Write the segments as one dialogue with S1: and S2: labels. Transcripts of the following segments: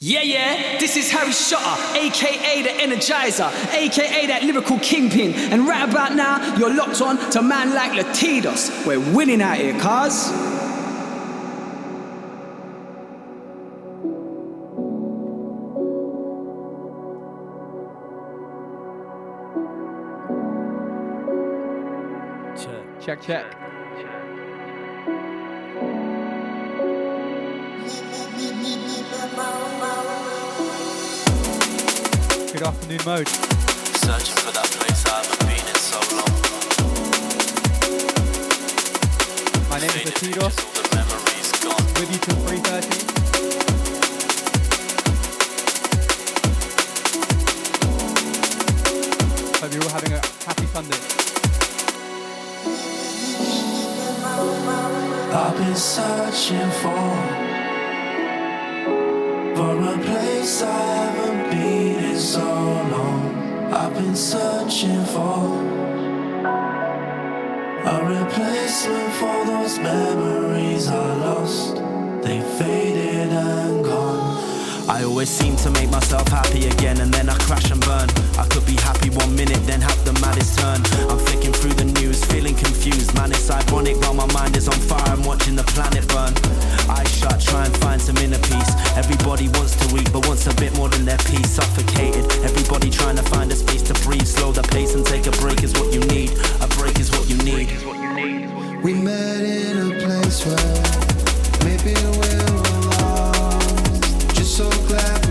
S1: Yeah, yeah, this is Harry Shotta, aka the Energizer, aka that lyrical kingpin. And right about now, you're locked on to man like Latidos. We're winning out here, cuz.
S2: Check, check. Good afternoon, mode.
S3: Searching for that place I haven't been in so long.
S2: My name is
S3: Faded
S2: Latidos.
S3: pictures, all the memories gone.
S2: With you till 3.30. Hope you're all having a happy Sunday.
S3: I've been searching for for a place I haven't been in so long. I've been searching for a replacement for those memories I lost. They faded and gone. I always seem to make myself happy again and then I crash and burn. I could be happy one minute, then have the maddest turn. I'm flicking through the news, feeling confused. Man, it's ironic while my mind is on fire. I'm watching the planet burn. Eyes shut, try and find some inner peace. Everybody wants to eat, but wants a bit more than their peace. Suffocated. Everybody trying to find a space to breathe. Slow the pace and take a break is what you need. A break is what you need.
S4: We met in a place where maybe. Just so glad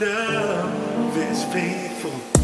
S5: Love is faithful.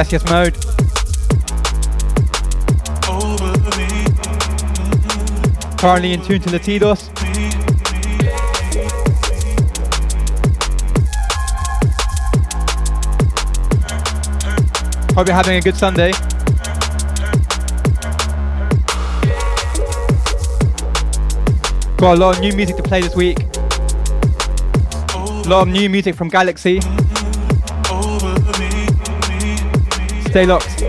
S6: Yes, yes mode. Currently in tune to Latidos. Hope you're having a good Sunday. Got a lot of new music to play this week. A lot of new music from Galaxy. Stay locked.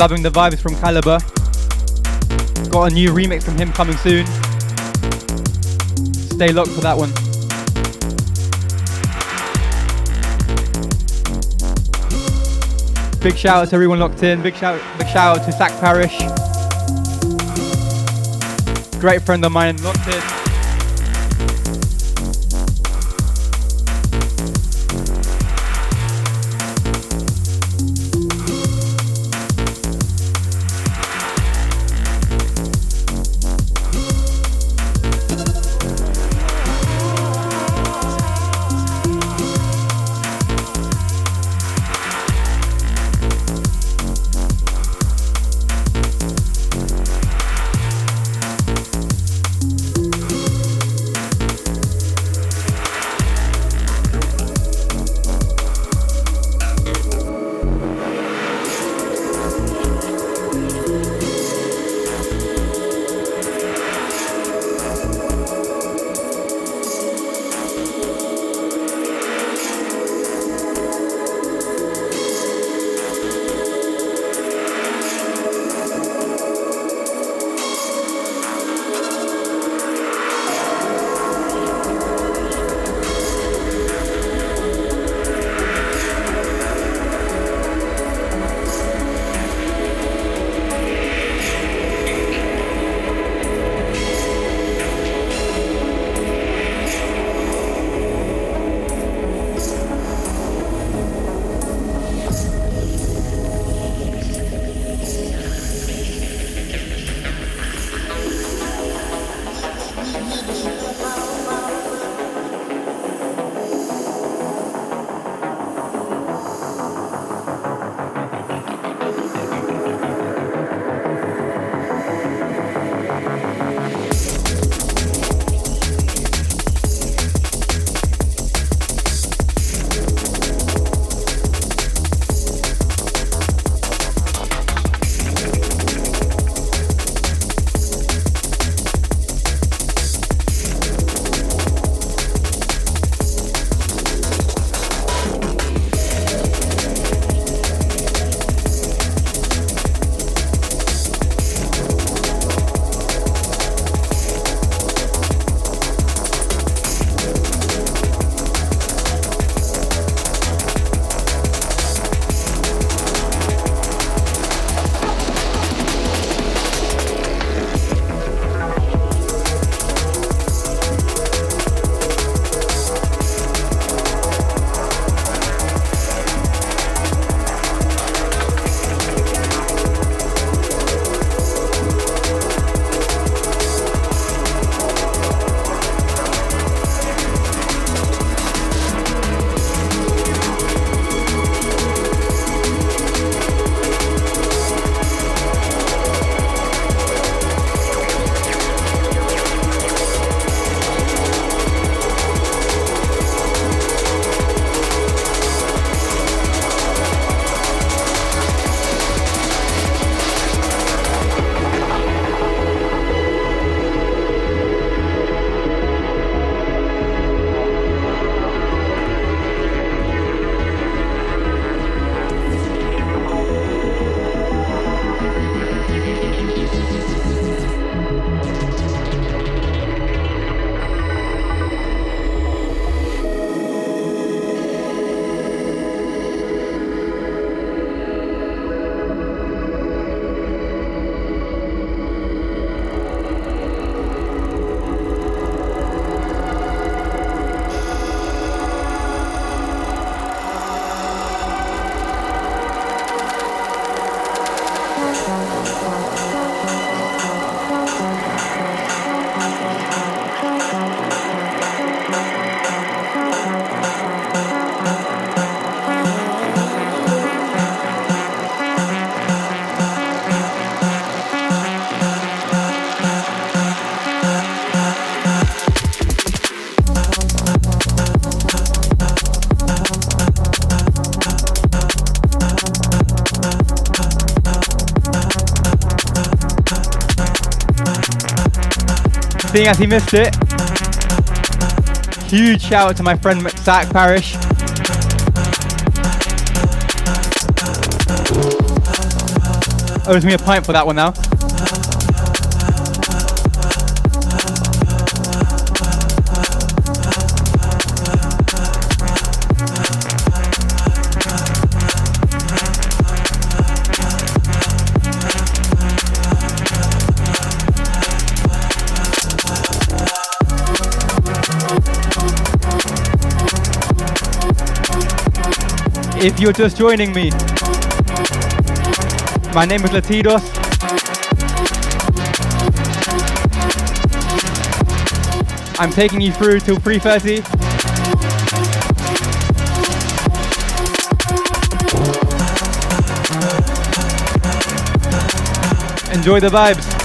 S2: Loving the vibes from Calibre. Got a new remix from him coming soon. Stay locked for that one. Big shout out to everyone locked in. Big shout, big shout out to Zach Parish. Great friend of mine, locked in. Seeing as he missed it. Huge shout out to my friend Zach Parish. owes me a pint for that one now. If you're just joining me, my name is Latidos. I'm taking you through till 3.30. Enjoy the vibes.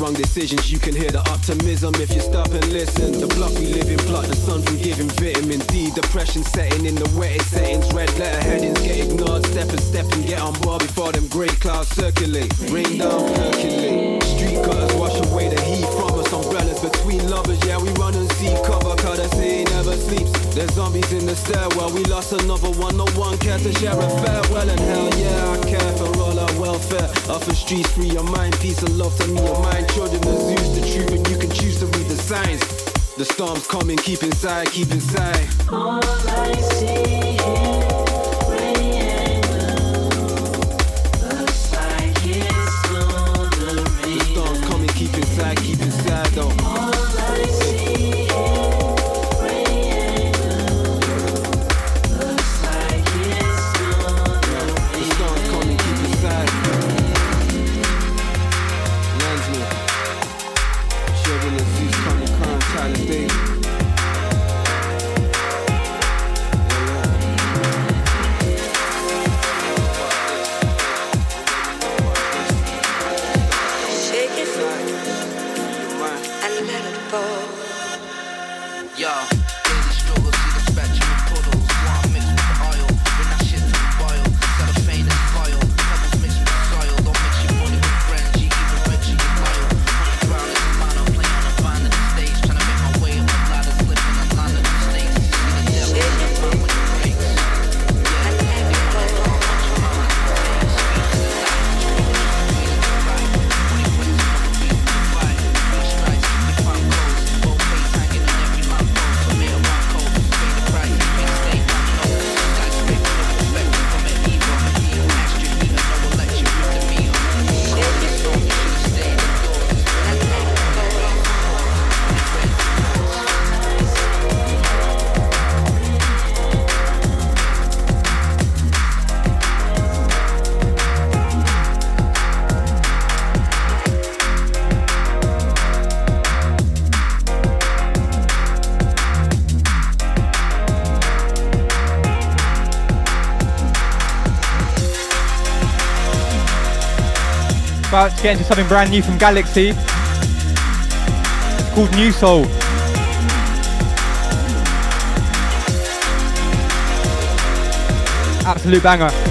S7: Wrong decisions. You can hear the optimism if you stop and listen. The block we live in, block the sun from giving vitamin D. Depression setting in the wettest settings. Red letter headings get ignored. Step and step and get on board before them grey clouds circulate. Rain down, percolate. Street gutters wash away the heat from us. Umbrellas between lovers, yeah, we run and see cover. The sleeps. There's zombies in the stairwell. We lost another one, no one cares to share a farewell. And hell yeah, I care for all our welfare. Off the streets, free your mind, peace and love to me, your mind. Children, the zoo's the truth, and you can choose to read the signs. The storm's coming, keep inside, keep inside.
S8: All I see
S2: about to get into something brand new from Galaxy. It's called New Soul. Absolute banger.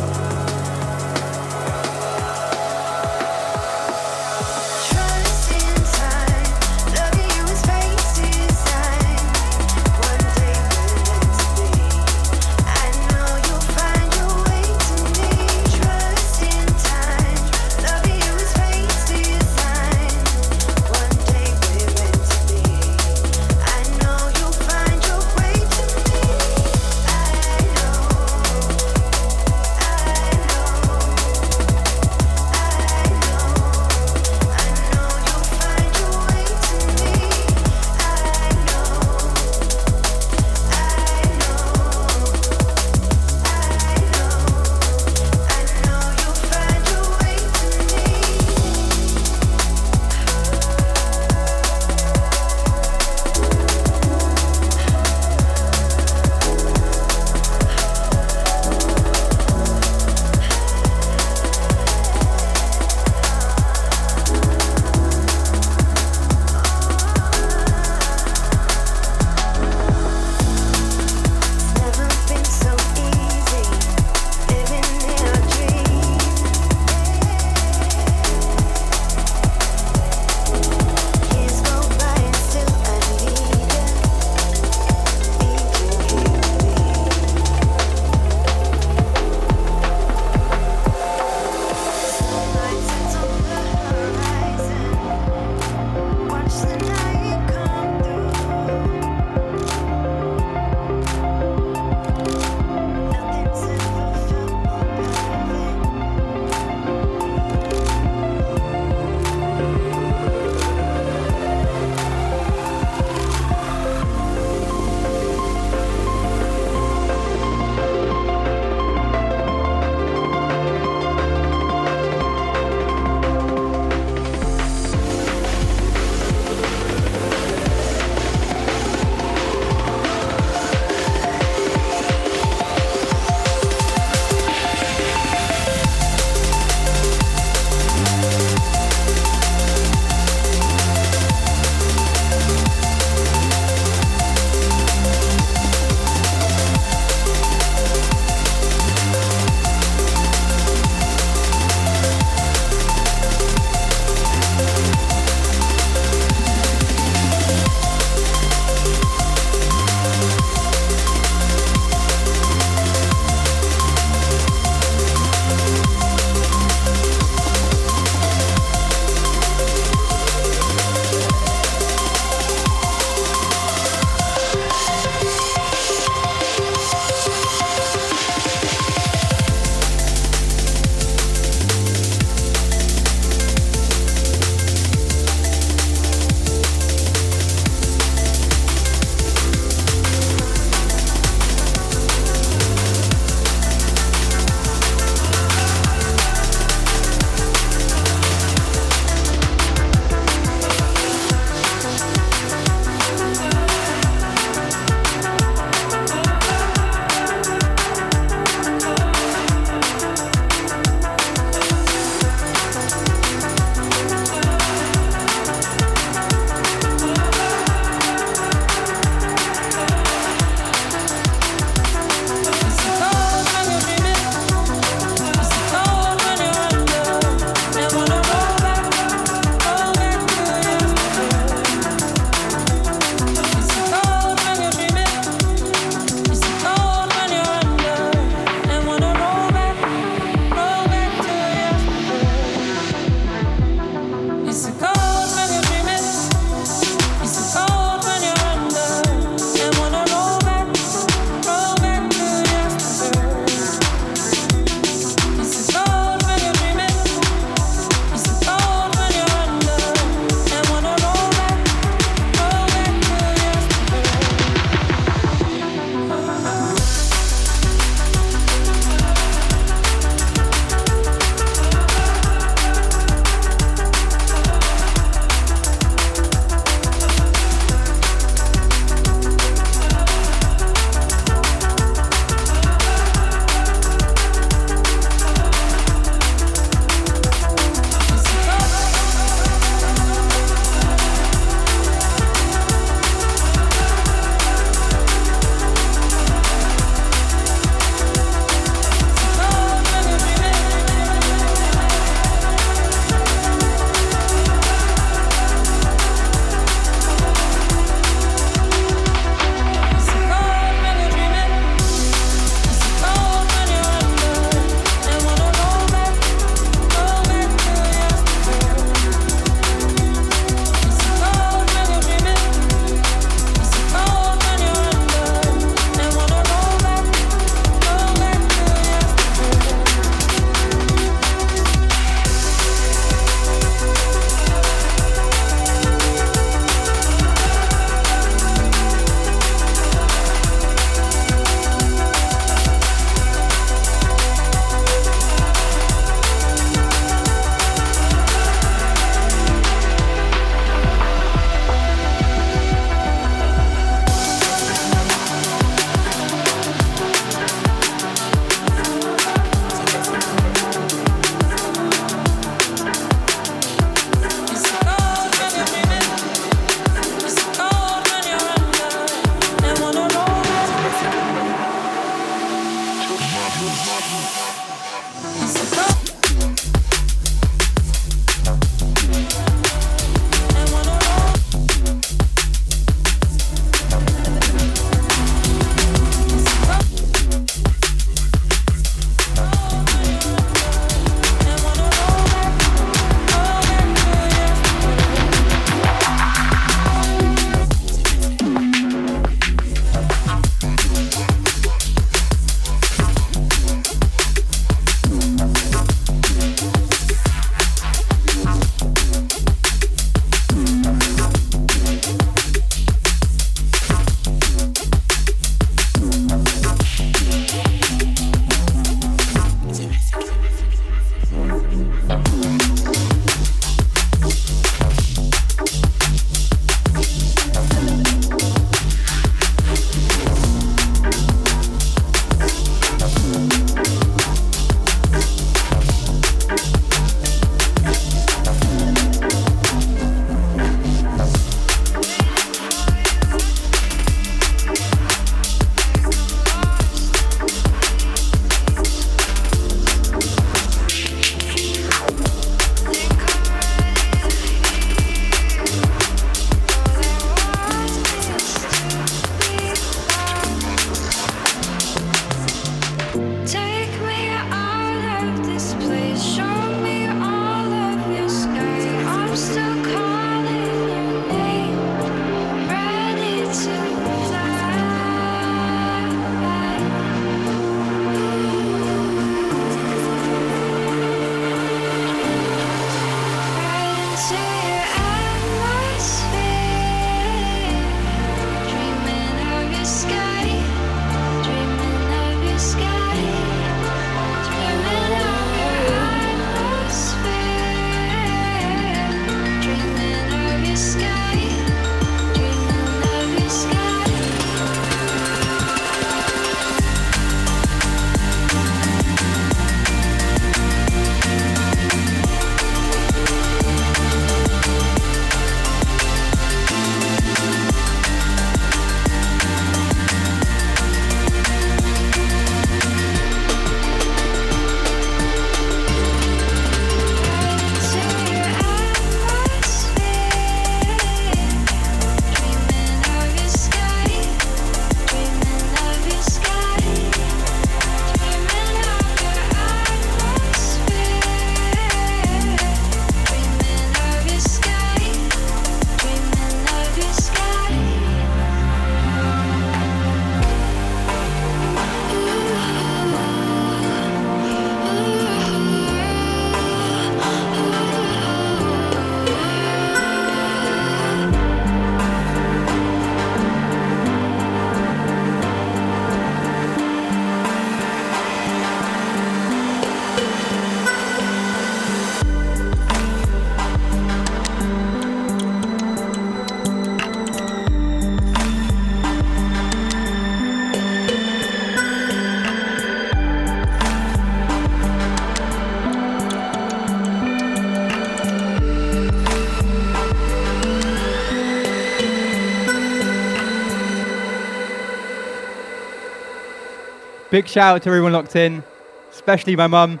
S9: Big shout out to everyone locked in, especially my mum.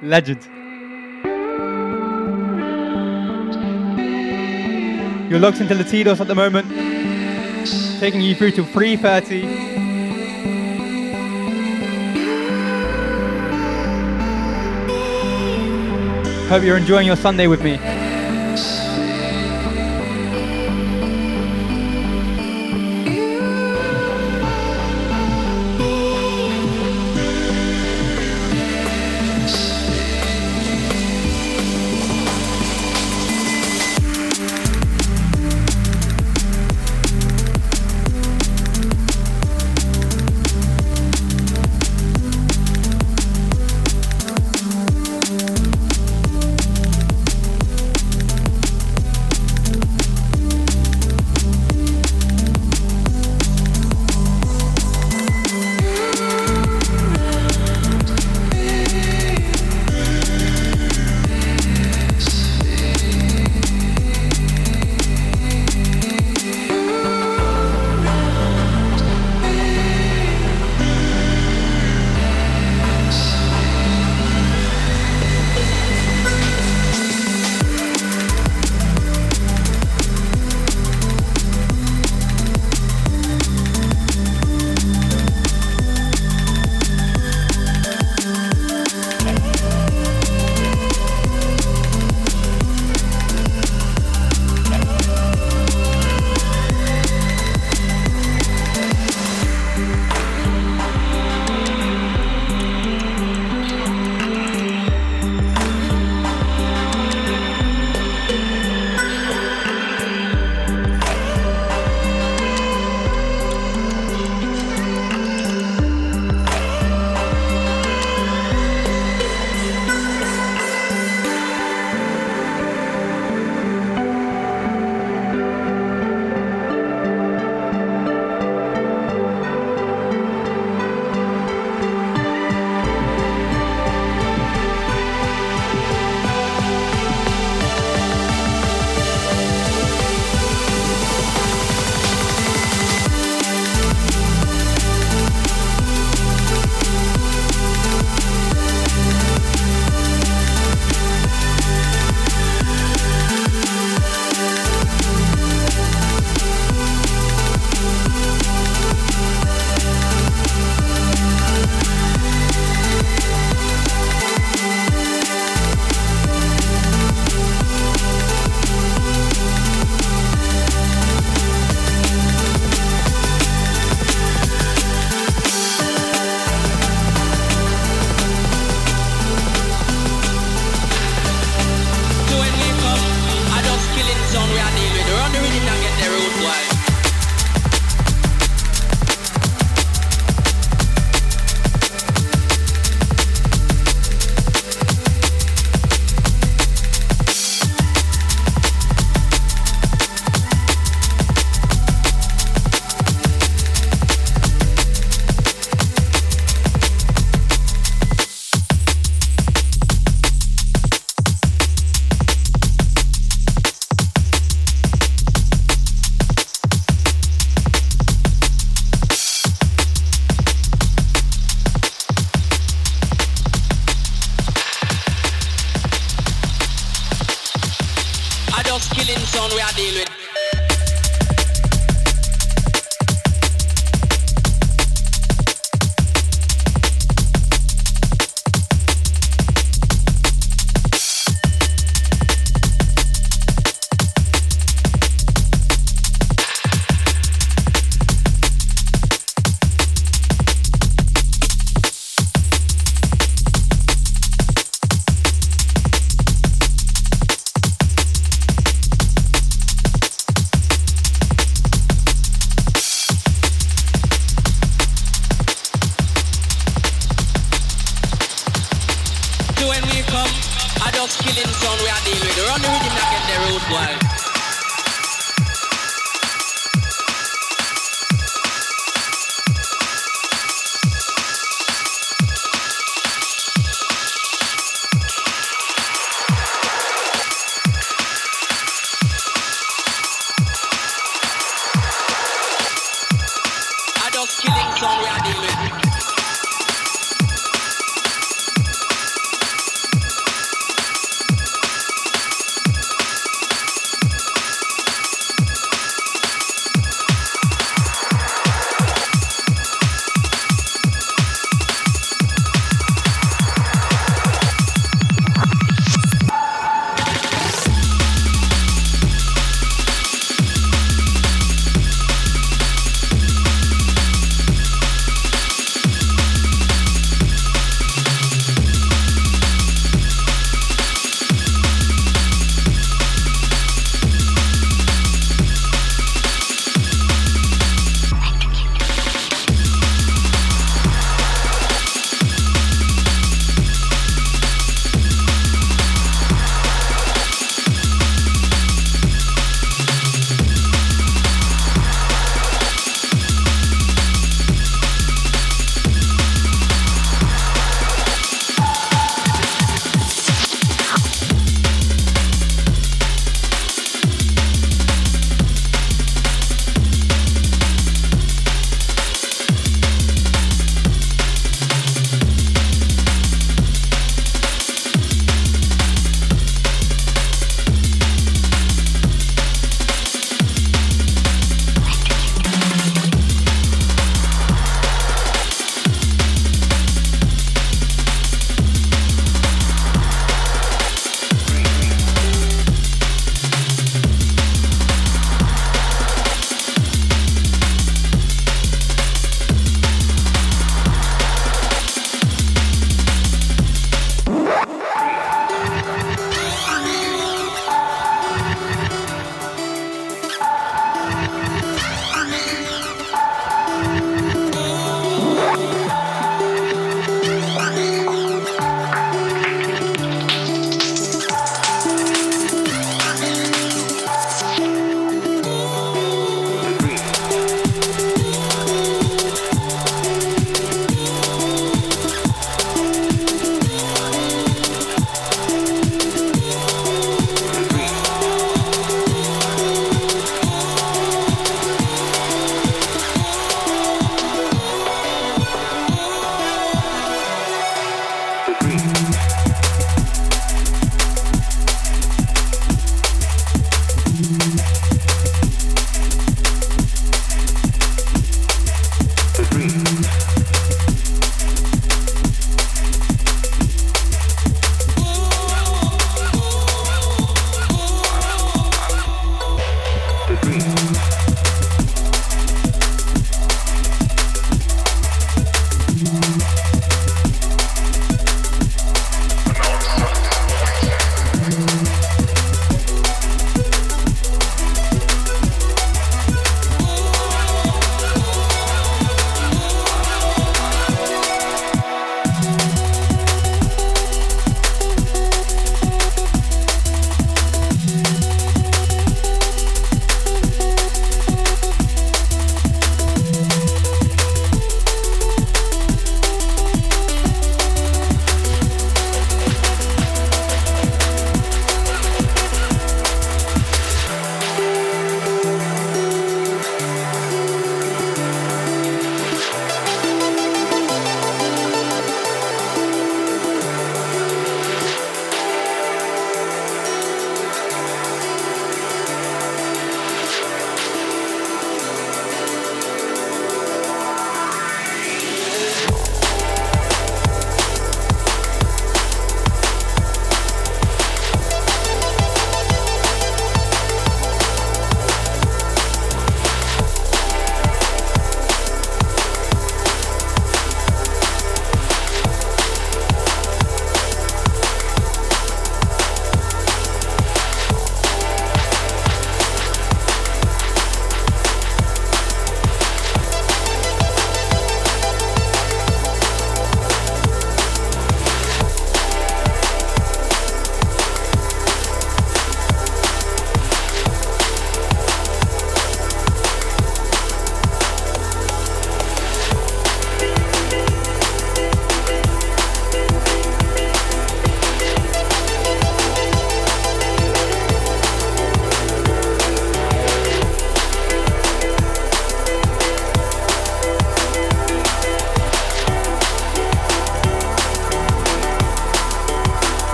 S9: Legend. You're locked into Latidos at the moment, taking you through to 3.30. Hope you're enjoying your Sunday with me.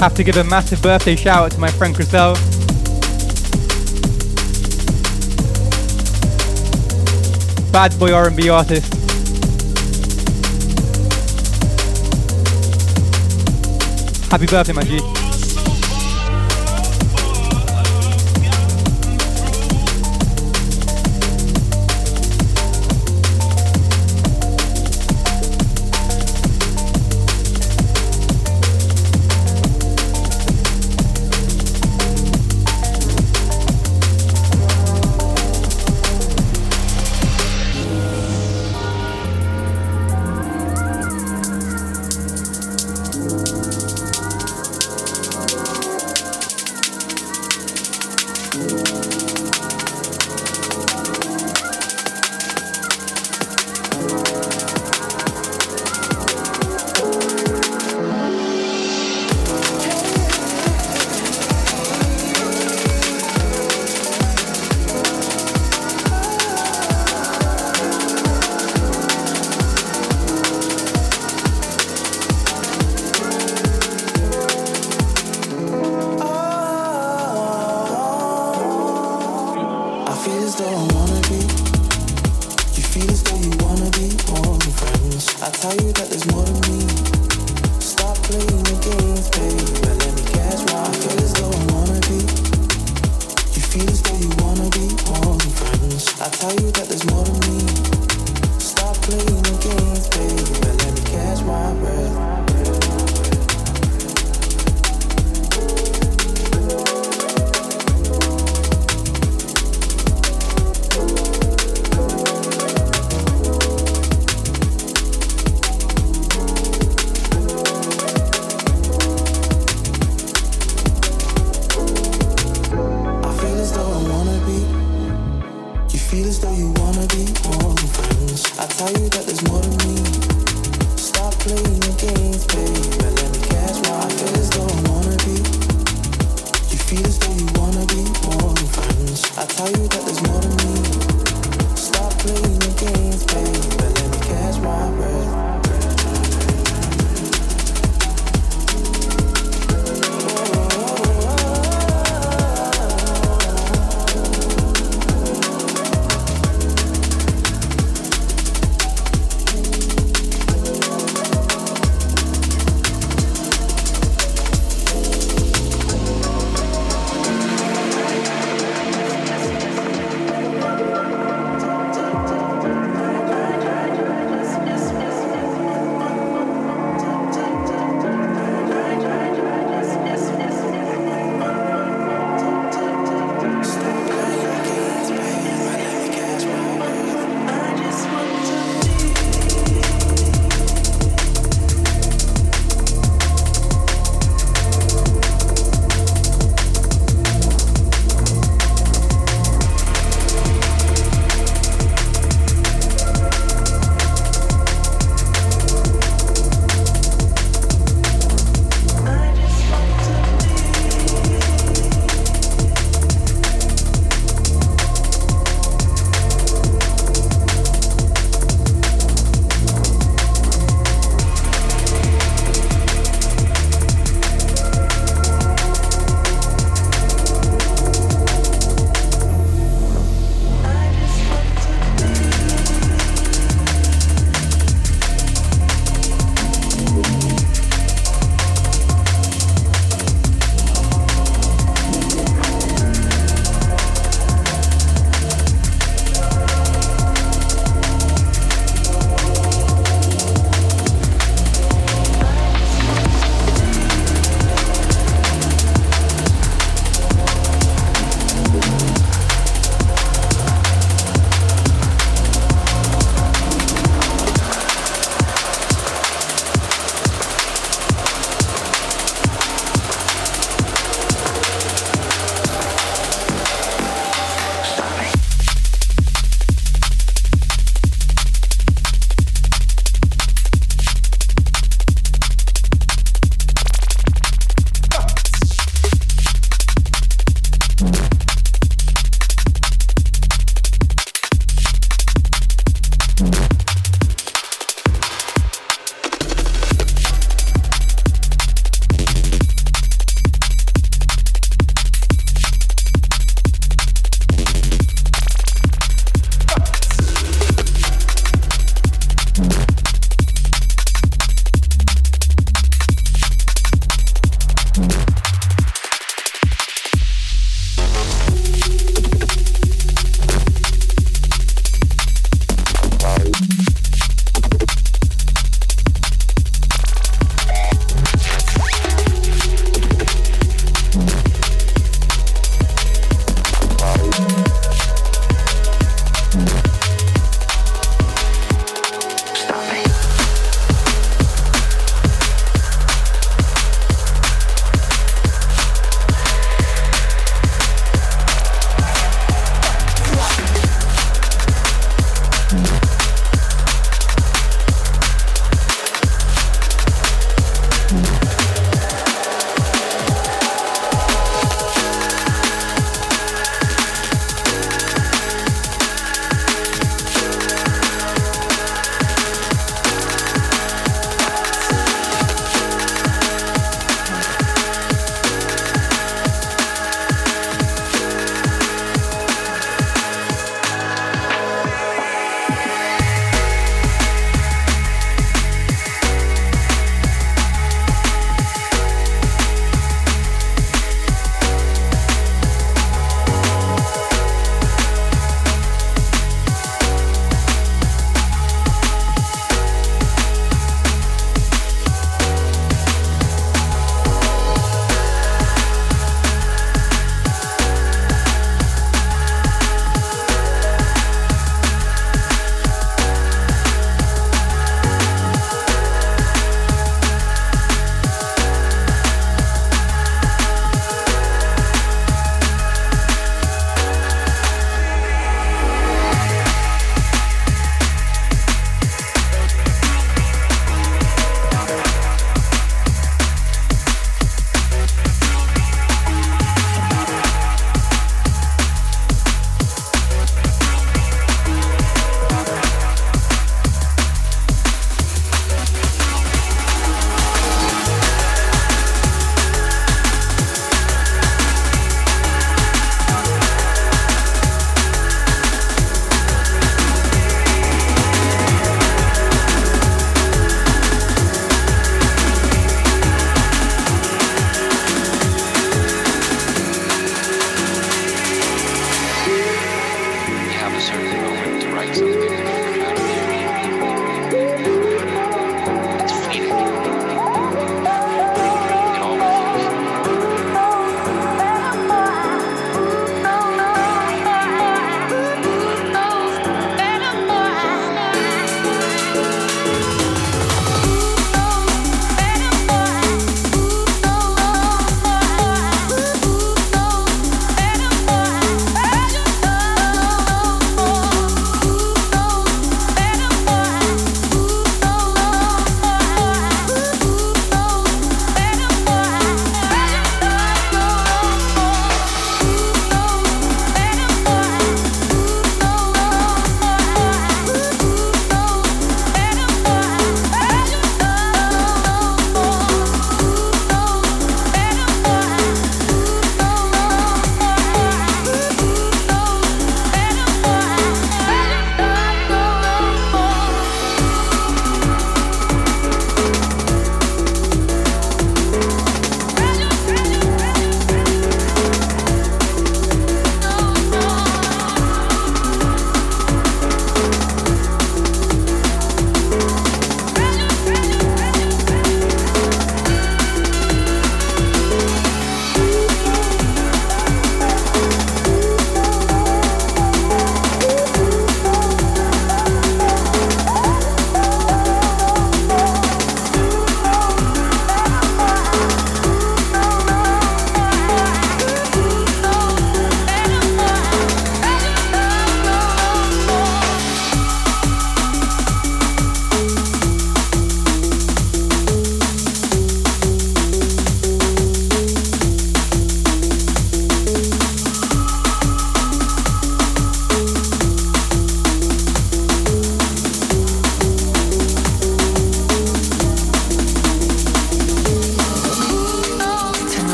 S5: Have to give a massive birthday shout out to my friend Chriselle. Bad boy R&B artist. Happy birthday, my G.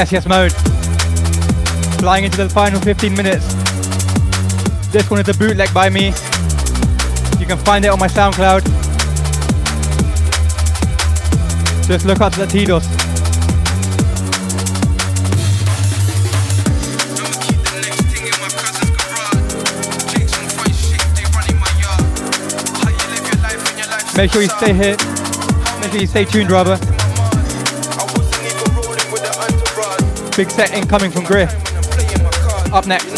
S10: Yes Yes Mode. Flying into the final 15 minutes. This one is a bootleg by me. You can find it on my SoundCloud. Just look up Latidos. Make sure you stay here. Make sure you stay tuned, rather. Big set incoming from Griff. Up next.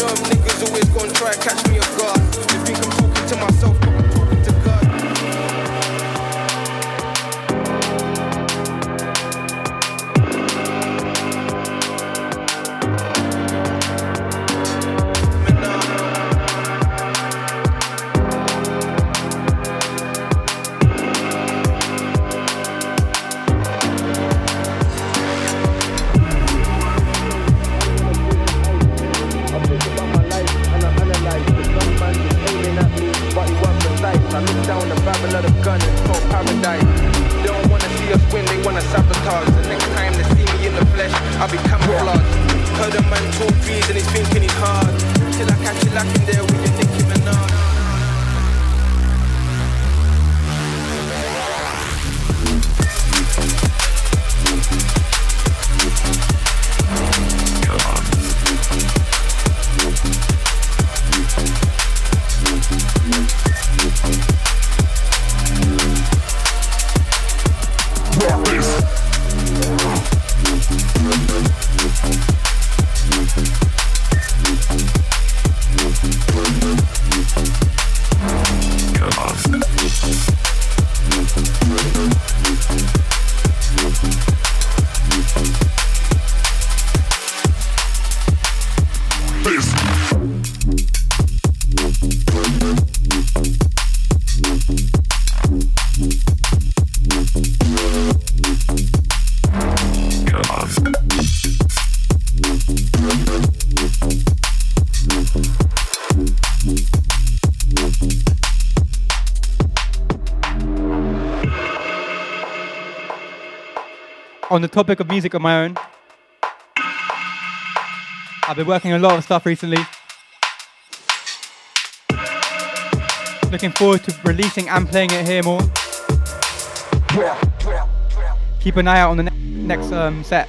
S2: The topic of music of my own, I've been working on a lot of stuff recently. Looking forward to releasing and playing it here more. Keep an eye out on the ne- next um, set.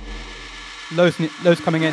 S2: Loads, loads coming in.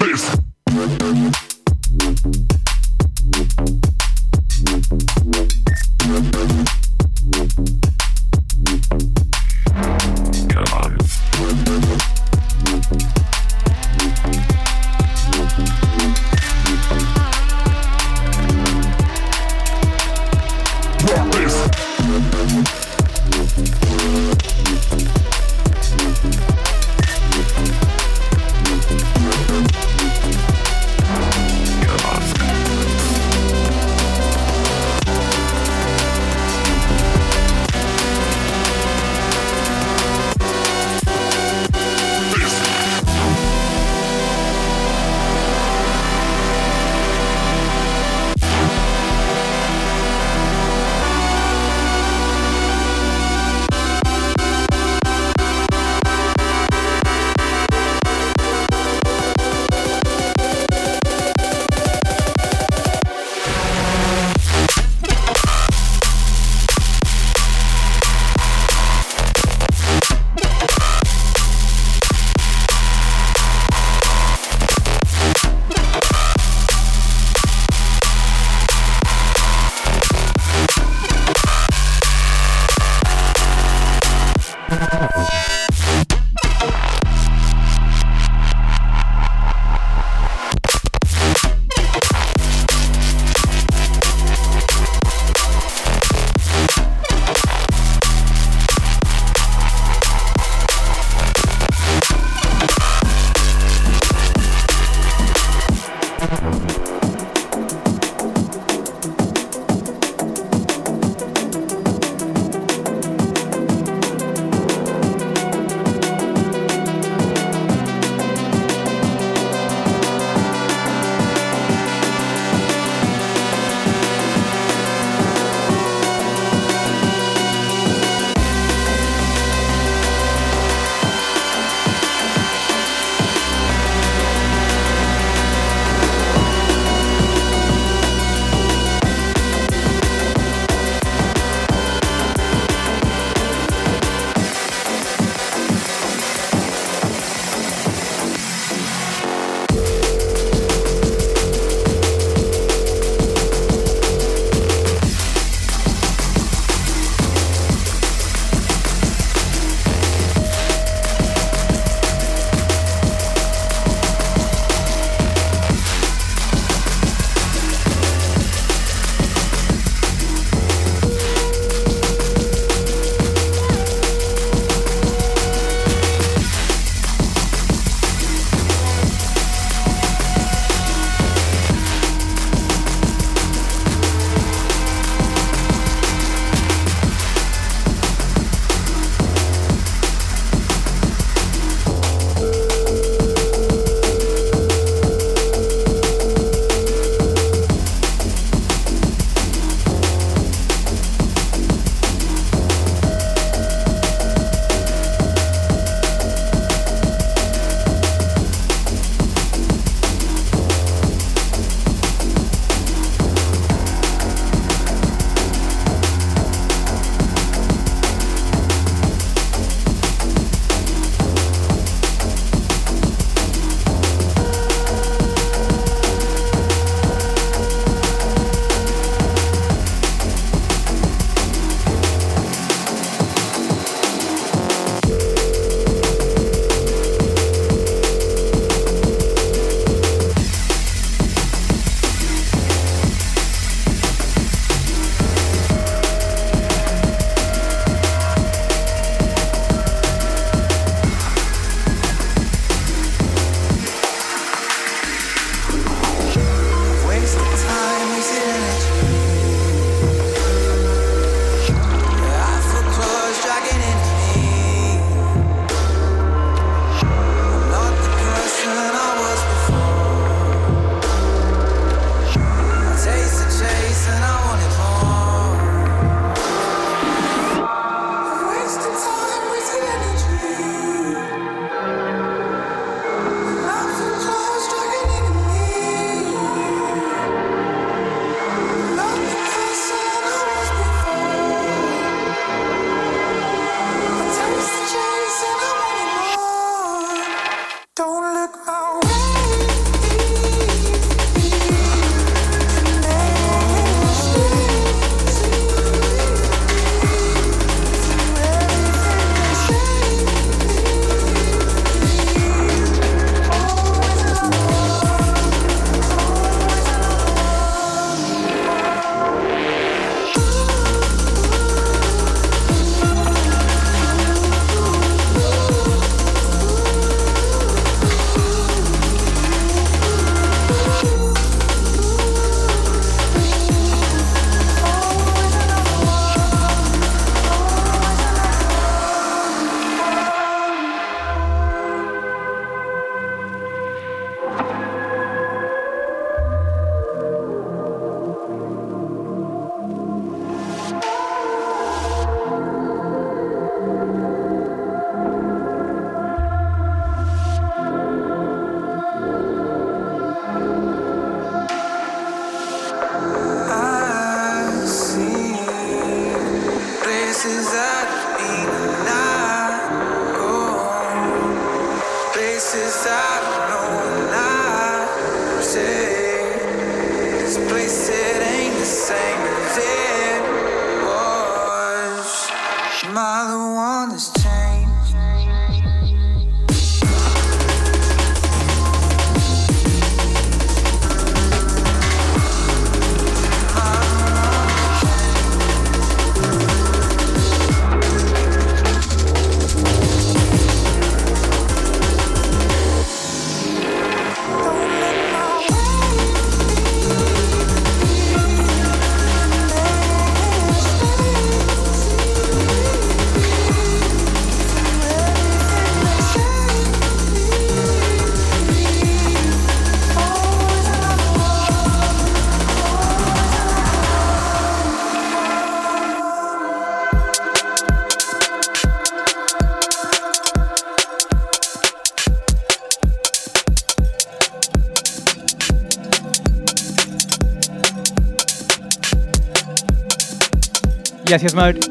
S2: Yes, yes, mode.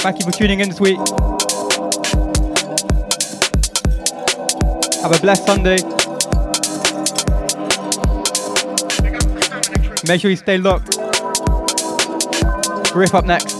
S2: Thank you for tuning in this week. Have a blessed Sunday. Make sure you stay locked. Griff up next.